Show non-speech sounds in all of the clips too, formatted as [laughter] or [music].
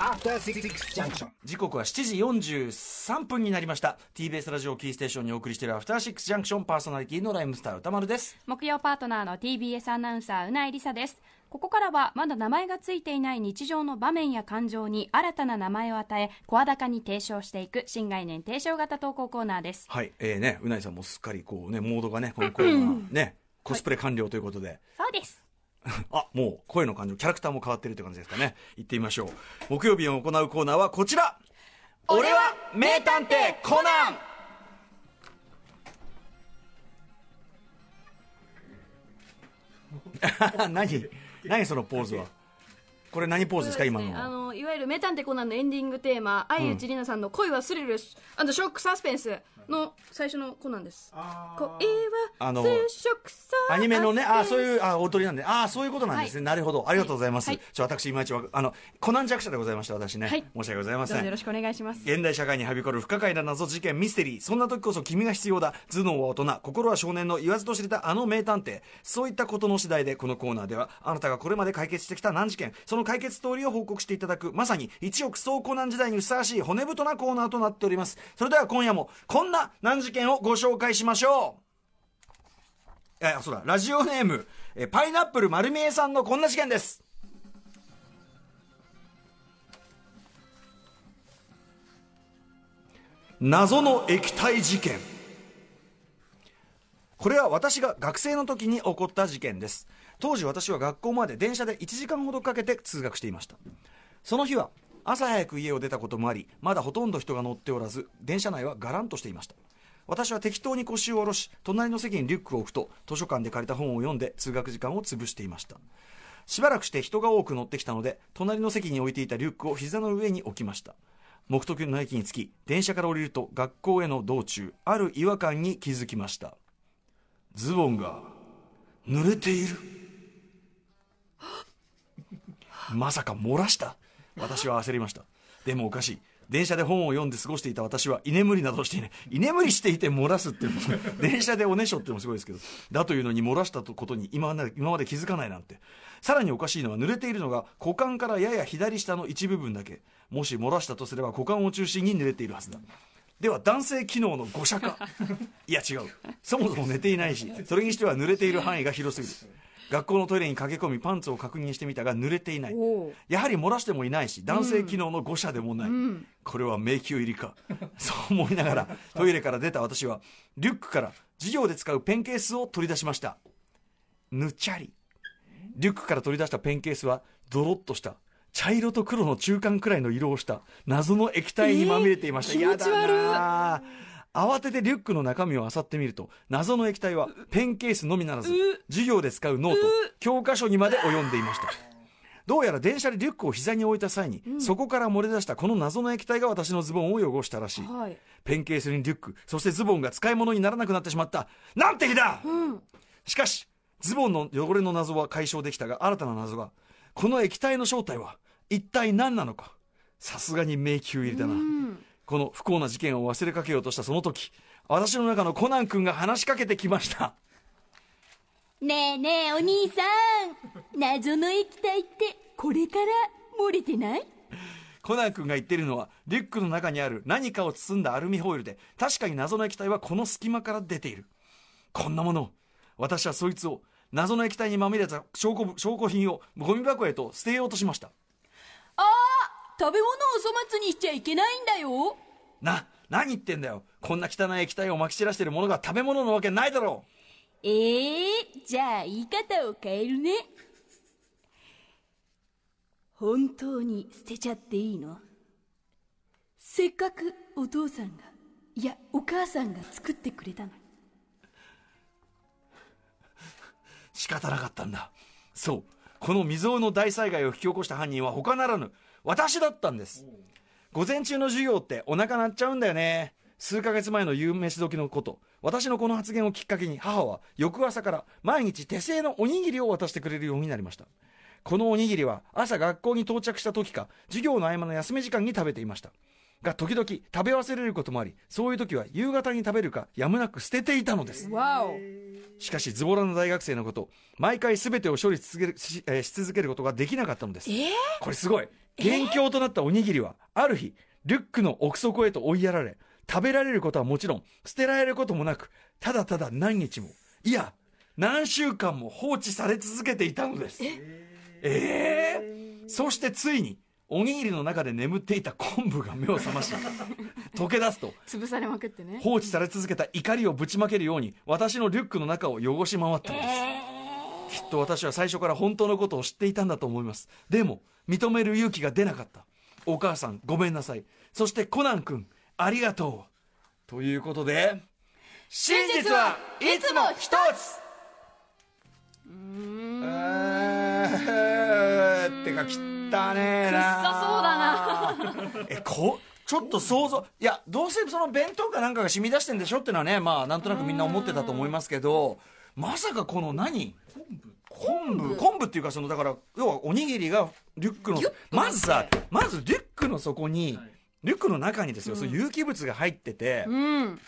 After Six Junction. 時刻は7時43分になりました。TBS ラジオキーステーションにお送りしているアフターシックスジャンクションパーソナリティのライムスター歌丸です。木曜パートナーの TBS アナウンサーうないりさです。ここからはまだ名前がついていない日常の場面や感情に新たな名前を与え声高に提唱していく新概念提唱型投稿コーナーです。はい。えー、ねうないさんもすっかりこうねモードがねこの声がねコスプレ完了ということで、そうです [laughs] あもう声の感じキャラクターも変わってるって感じですかね。行ってみましょう。木曜日を行うコーナーはこちら。俺は名探偵コナン。[laughs] 何？何そのポーズは？これ何ポーズですか今のあのいわゆる「名探偵コナン」のエンディングテーマ相内里奈さんの「恋はスリルショックサスペンス」の最初のコナンです。恋あのはスリルショックサスペンス。アニメのね、あそういう、あ踊りなんで、あそういうことなんですね。なるほど。ありがとうございます。はい。ちょ、私、いまいちあの、コナン弱者でございました、私ね。はい。申し訳ございません。よろ。しくお願いします。現代社会にはびこる不可解な謎事件ミステリーそんな時こそ君が必要だ。頭脳は大人心は少年の言わずと知れたあの名探偵。そういったことの次第でこのコーナーではあなたがこれまで解決してきた難事件その解決ストーリーを報告していただく。まさに一億総コナン時代にふさわしい骨太なコーナーとなっております。それでは今夜もこんな難事件をご紹介しましょう。えそうだ。ラジオネームえパイナップル丸見えさんのこんな事件です。謎の液体事件。これは私が学生の時に起こった事件です。当時私は学校まで電車で1時間ほどかけて通学していました。その日は朝早く家を出たこともありまだほとんど人が乗っておらず電車内はがらんとしていました。私は適当に腰を下ろし隣の席にリュックを置くと図書館で借りた本を読んで通学時間を潰していました。しばらくして人が多く乗ってきたので隣の席に置いていたリュックを膝の上に置きました。目的の駅に着き電車から降りると学校への道中ある違和感に気づきました。ズボンが濡れている。まさか漏らした？私は焦りました。でもおかしい。電車で本を読んで過ごしていた私は居眠りなどしていない。居眠りしていて漏らすっていうのも電車でおねしょっていうのもすごいですけど。だというのに漏らしたことに今今まで気づかないなんて。さらにおかしいのは濡れているのが股間からやや左下の一部分だけ。もし漏らしたとすれば股間を中心に濡れているはずだ。では男性機能の誤射か？いや違う。そもそも寝ていないしそれにしては濡れている範囲が広すぎる。学校のトイレに駆け込みパンツを確認してみたが濡れていない。やはり漏らしてもいないし男性機能の誤射でもない、これは迷宮入りか。[laughs] そう思いながらトイレから出た私はリュックから授業で使うペンケースを取り出しました。ぬちゃり。リュックから取り出したペンケースはドロッとした。茶色と黒の中間くらいの色をした。謎の液体にまみれていました、えーやだ気持ち悪い。な慌ててリュックの中身を漁ってみると謎の液体はペンケースのみならず授業で使うノート教科書にまで及んでいました。どうやら電車でリュックを膝に置いた際に、そこから漏れ出したこの謎の液体が私のズボンを汚したらしい、はい。ペンケースにリュックそしてズボンが使い物にならなくなってしまった。なんて日だ、しかしズボンの汚れの謎は解消できたが新たな謎がこの液体の正体は一体何なのかさすがに迷宮入りだな、この不幸な事件を忘れかけようとしたその時私の中のコナン君が話しかけてきました。ねえねえお兄さん。謎の液体ってこれから漏れてない？コナン君が言っているのはリュックの中にある何かを包んだアルミホイルで確かに謎の液体はこの隙間から出ている。こんなものを私はそいつを謎の液体にまみれた証拠証拠品をゴミ箱へと捨てようとしました。あ食べ物を粗末にしちゃいけないんだよ。な何言ってんだよ。こんな汚い液体をまき散らしているものが食べ物のわけないだろええじゃあ言い方を変えるね。本当に捨てちゃっていいの？せっかくお父さんがいやお母さんが作ってくれたのに。う仕方なかったんだ。そう。この未曾有の大災害を引き起こした犯人は他ならぬ私だったんです。午前中の授業ってお腹鳴っちゃうんだよね。数ヶ月前の夕飯時のこと。私のこの発言をきっかけに母は翌朝から毎日手製のおにぎりを渡してくれるようになりました。このおにぎりは朝学校に到着した時か授業の合間の休み時間に食べていました。が時々食べ忘れることもありそういう時は夕方に食べるかやむなく捨てていたのです。しかしズボラの大学生のこと毎回全てを処理し続けるし,、えーし続けることができなかったのです。これすごい元凶となったおにぎりはある日リュックの奥底へと追いやられ食べられることはもちろん捨てられることもなくただただ何日もいや何週間も放置され続けていたのです。え？えそしてついにおにぎりの中で眠っていた昆布が目を覚まし [laughs] 溶け出すと潰されまくってね。放置され続けた怒りをぶちまけるように私のリュックの中を汚し回ったのです、きっと私は最初から本当のことを知っていたんだと思います。でも認める勇気が出なかった。お母さんごめんなさい。そしてコナン君ありがとう。ということで真実はいつも一つ。えーってか汚ねえなくっさそうだな。[laughs] えこちょっと想像いやどうせその弁当かなんかが染み出してんでしょってのはねまあなんとなくみんな思ってたと思いますけどまさかこの何？昆布昆布。っていうかそのだから要はおにぎりがリュックのまずさまずリュックの底に、リュックの中にですよ、そういう有機物が入ってて、うん。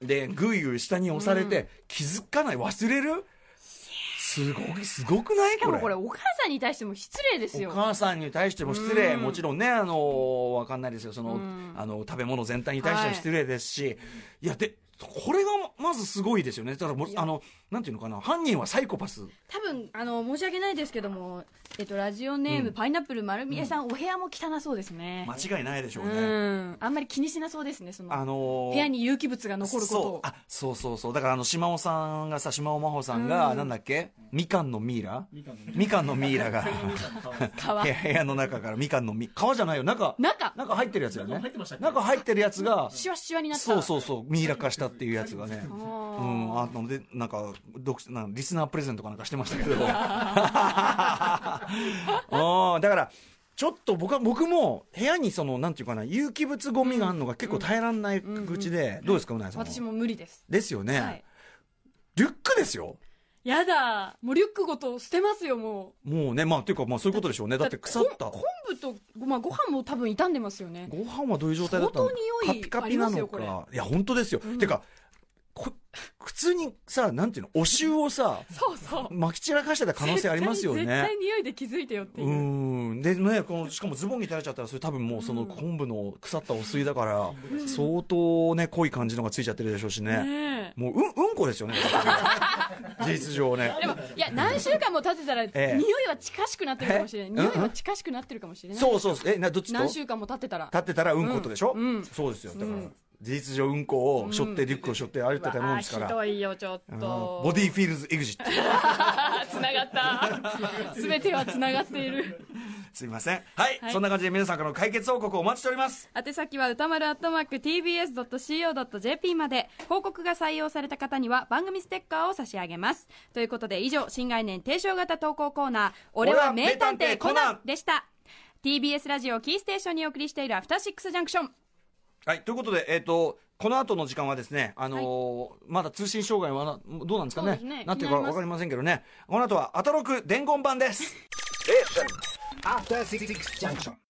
でぐいぐい下に押されて、気づかない？忘れる？すごいすごくない？これもこれ。お母さんに対しても失礼ですよ。お母さんに対しても失礼、うん。もちろんねあのわかんないですよ。その,、うん。あの食べ物全体に対しても失礼ですし、い、やでこれがまずすごいですよね。だからもうあのなんていうのかな。犯人はサイコパス。多分あの申し訳ないですけども、えっと、ラジオネーム、うん。パイナップル丸見えさん、お部屋も汚そうですね。間違いないでしょうね、うん。あんまり気にしなそうですねそのあのー部屋に有機物が残ること。そう。をあそうそうそう。だからあの島尾さんがさ島尾真帆さんが、うん。なんだっけ？みかんのミイラ？みかんのミイラ。が。[laughs] 皮部屋の中からみかんのみ皮じゃないよ。中。中。中入ってるやつよね。中入ってましたっけ？中入ってるやつがシワシワになった。そうそうそう。ミイラ化したっていうやつがね。あうーん、あのでなんか読なんリスナープレゼントかなんかしてましたけど。[laughs] うん。だからちょっと僕は僕も部屋にそのなんていうかな有機物ゴミがあるのが結構耐えられない口で、どうですかうなやさんは？私も無理です。ですよね、はい。リュックですよやだ。もうリュックごと捨てますよももうねまあっていうかまあそういうことでしょうね。うだって腐った。昆布と、まあ、ご飯も多分傷んでますよね。ご飯はどういう状態だったの相当匂いカピカピなありますよのか。いや本当ですよ、うん。てかこ普通にさなんていうの？お臭をさそうそう。撒き散らかしてた可能性ありますよね。絶対匂いで気づいてよっていう。う、ん。でねこのしかもズボンに垂れちゃったらそれ多分もうその昆布の腐ったお水だから、相当ね濃い感じのがついちゃってるでしょうしね、ねえ。もううんうんこですよね [laughs] 事実上ね。でもいや何週間も経ってたら、え匂いは近しくなってるかもしれない。え？匂いは近しくなってるかもしれない。そうそう。えなどっちと？何週間も経ってたら。立ってたらうんことでしょ、うん。うん。そうですよ。だから、うん事実上うんこを背負って、リュックを背負って歩いてたもんですから、ひどいよちょっうん。とボディーフィールズエグジット。[laughs] つながった。全てはつながっている。[laughs] すいません。はい、はい。そんな感じで皆さんからの解決報告をお待ちしております。宛先は歌丸アットマーク TBS.CO.JP まで報告が採用された方には番組ステッカーを差し上げます。ということで以上新概念提唱型投稿コーナー「俺は名探偵コナン」でした。TBS ラジオキーステーションにお送りしているアフターシックスジャンクションはい、ということで、えっ、と、この後の時間はですね、あのーまだ通信障害はなどうなんですかね？ねなんていうかわかりませんけどね。この後は、アトロク伝言版です。After Six Junction.